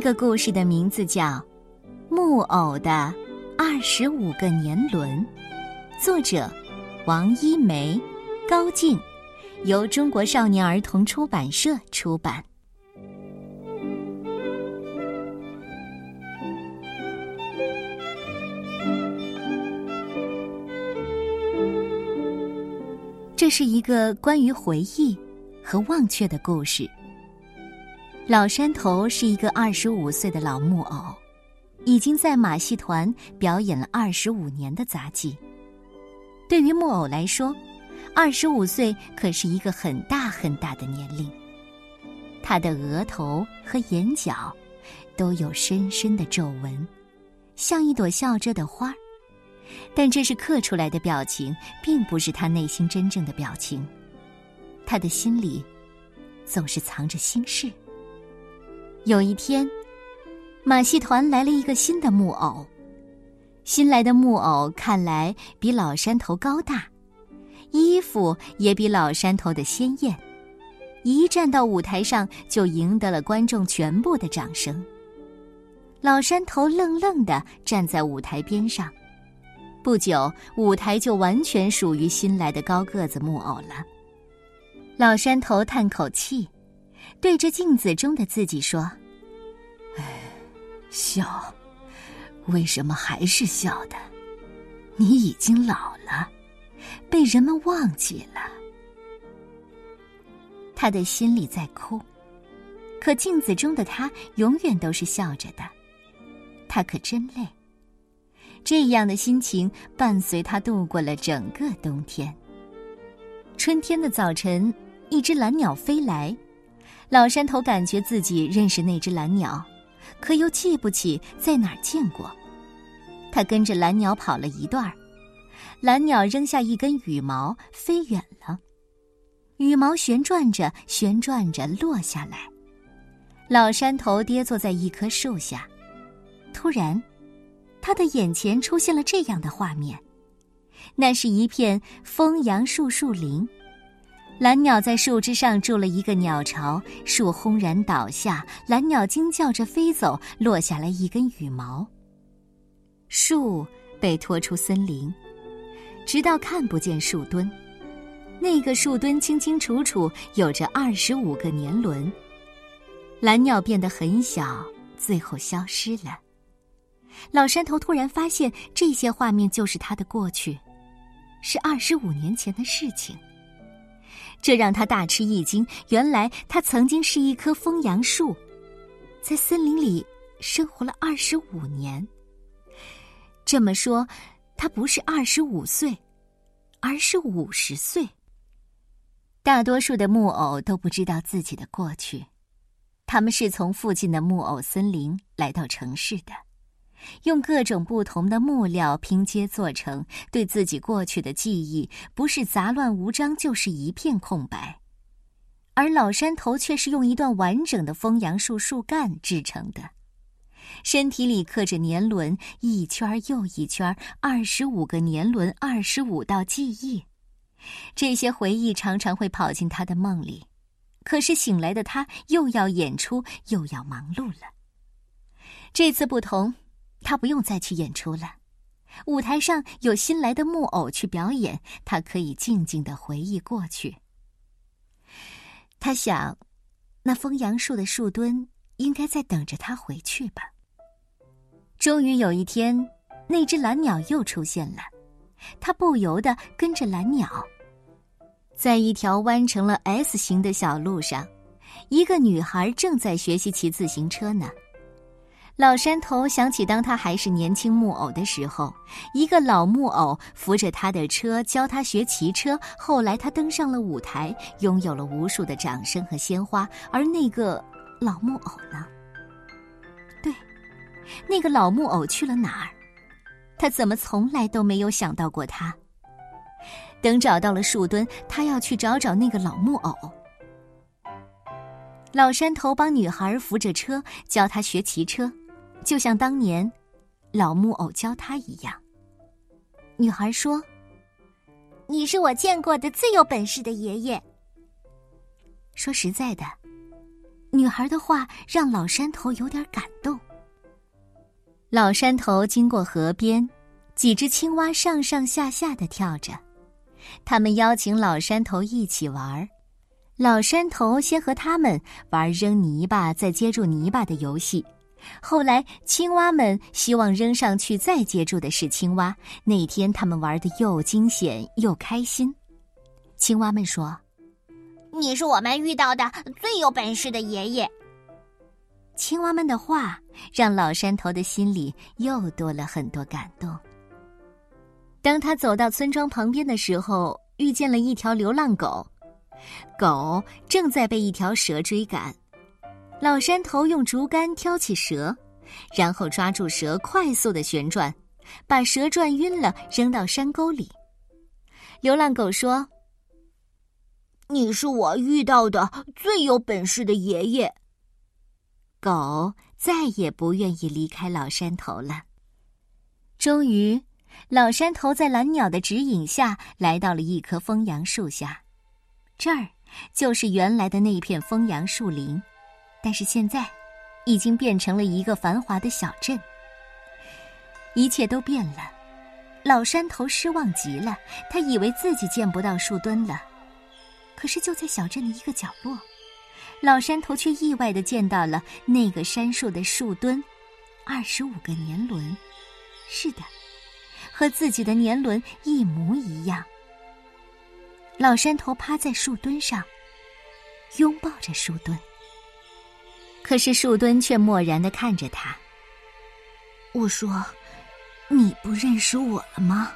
个故事的名字叫《木偶的二十五个年轮》，作者王一梅、高静，由中国少年儿童出版社出版。这是一个关于回忆和忘却的故事。老山头是一个二十五岁的老木偶，已经在马戏团表演了二十五年的杂技。对于木偶来说，二十五岁可是一个很大很大的年龄。他的额头和眼角都有深深的皱纹，像一朵笑着的花儿。但这是刻出来的表情，并不是他内心真正的表情。他的心里总是藏着心事。有一天，马戏团来了一个新的木偶。新来的木偶看来比老山头高大，衣服也比老山头的鲜艳。一站到舞台上，就赢得了观众全部的掌声。老山头愣愣的站在舞台边上。不久，舞台就完全属于新来的高个子木偶了。老山头叹口气，对着镜子中的自己说：“哎，笑，为什么还是笑的？你已经老了，被人们忘记了。”他的心里在哭，可镜子中的他永远都是笑着的。他可真累。这样的心情伴随他度过了整个冬天。春天的早晨，一只蓝鸟飞来，老山头感觉自己认识那只蓝鸟，可又记不起在哪儿见过。他跟着蓝鸟跑了一段儿，蓝鸟扔下一根羽毛，飞远了。羽毛旋转着，旋转着落下来。老山头跌坐在一棵树下，突然。他的眼前出现了这样的画面：那是一片枫杨树树林，蓝鸟在树枝上筑了一个鸟巢，树轰然倒下，蓝鸟惊叫着飞走，落下了一根羽毛。树被拖出森林，直到看不见树墩。那个树墩清清楚楚有着二十五个年轮。蓝鸟变得很小，最后消失了。老山头突然发现，这些画面就是他的过去，是二十五年前的事情。这让他大吃一惊。原来他曾经是一棵枫杨树，在森林里生活了二十五年。这么说，他不是二十五岁，而是五十岁。大多数的木偶都不知道自己的过去，他们是从附近的木偶森林来到城市的。用各种不同的木料拼接做成，对自己过去的记忆不是杂乱无章，就是一片空白。而老山头却是用一段完整的枫杨树树干制成的，身体里刻着年轮，一圈又一圈，二十五个年轮，二十五道记忆。这些回忆常常会跑进他的梦里，可是醒来的他又要演出，又要忙碌了。这次不同。他不用再去演出了，舞台上有新来的木偶去表演，他可以静静的回忆过去。他想，那枫杨树的树墩应该在等着他回去吧。终于有一天，那只蓝鸟又出现了，他不由得跟着蓝鸟，在一条弯成了 S 形的小路上，一个女孩正在学习骑自行车呢。老山头想起，当他还是年轻木偶的时候，一个老木偶扶着他的车教他学骑车。后来他登上了舞台，拥有了无数的掌声和鲜花。而那个老木偶呢？对，那个老木偶去了哪儿？他怎么从来都没有想到过他？等找到了树墩，他要去找找那个老木偶。老山头帮女孩扶着车，教她学骑车。就像当年，老木偶教他一样。女孩说：“你是我见过的最有本事的爷爷。”说实在的，女孩的话让老山头有点感动。老山头经过河边，几只青蛙上上下下的跳着，他们邀请老山头一起玩。老山头先和他们玩扔泥巴再接住泥巴的游戏，后来青蛙们希望扔上去再接住的是青蛙。那天他们玩的又惊险又开心。青蛙们说。你是我们遇到的最有本事的爷爷。青蛙们的话让老山头的心里又多了很多感动。当他走到村庄旁边的时候，遇见了一条流浪狗，狗正在被一条蛇追赶。老山头用竹竿挑起蛇，然后抓住蛇，快速的旋转，把蛇转晕了，扔到山沟里。流浪狗说。你是我遇到的最有本事的爷爷。狗再也不愿意离开老山头了。终于，老山头在蓝鸟的指引下来到了一棵枫杨树下，这儿就是原来的那片枫杨树林，但是现在已经变成了一个繁华的小镇。一切都变了，老山头失望极了，他以为自己见不到树墩了。可是就在小镇的一个角落，老山头却意外的见到了那个杉树的树墩，二十五个年轮，是的，和自己的年轮一模一样。老山头趴在树墩上，拥抱着树墩。可是树墩却漠然的看着他。我说：“你不认识我了吗？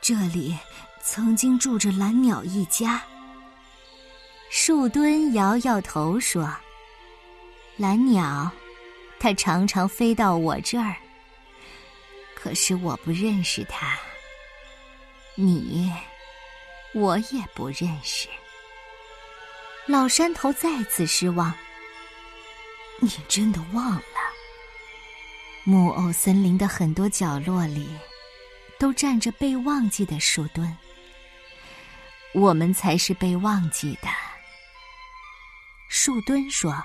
这里。”曾经住着蓝鸟一家。树墩摇摇头说：“蓝鸟，它常常飞到我这儿，可是我不认识它。你，我也不认识。”老山头再次失望。你真的忘了？木偶森林的很多角落里，都站着被忘记的树墩。我们才是被忘记的。树墩说：“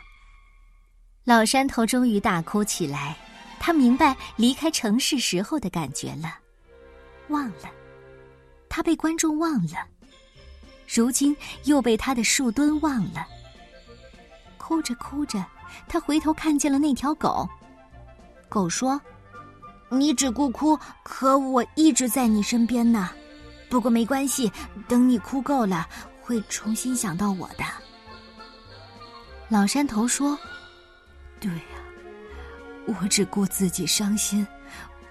老山头终于大哭起来，他明白离开城市时候的感觉了，忘了，他被观众忘了，如今又被他的树墩忘了。哭着哭着，他回头看见了那条狗。狗说：‘你只顾哭，可我一直在你身边呢。’”不过没关系，等你哭够了，会重新想到我的。老山头说：“对呀，我只顾自己伤心，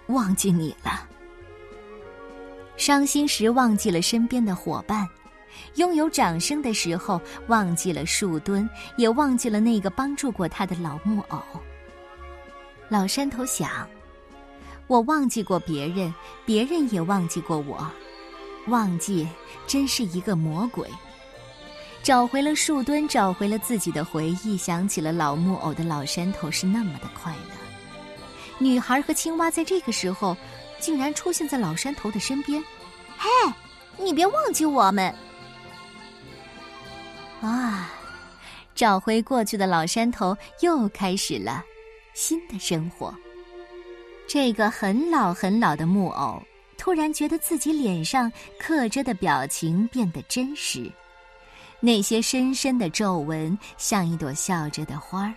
忘记你了。伤心时忘记了身边的伙伴，拥有掌声的时候忘记了树墩，也忘记了那个帮助过他的老木偶。”老山头想：“我忘记过别人，别人也忘记过我。”忘记真是一个魔鬼。找回了树墩，找回了自己的回忆，想起了老木偶的老山头是那么的快乐。女孩和青蛙在这个时候，竟然出现在老山头的身边。嘿，你别忘记我们！啊，找回过去的老山头又开始了新的生活。这个很老很老的木偶。突然觉得自己脸上刻着的表情变得真实，那些深深的皱纹像一朵笑着的花儿，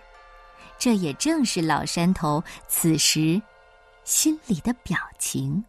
这也正是老山头此时心里的表情。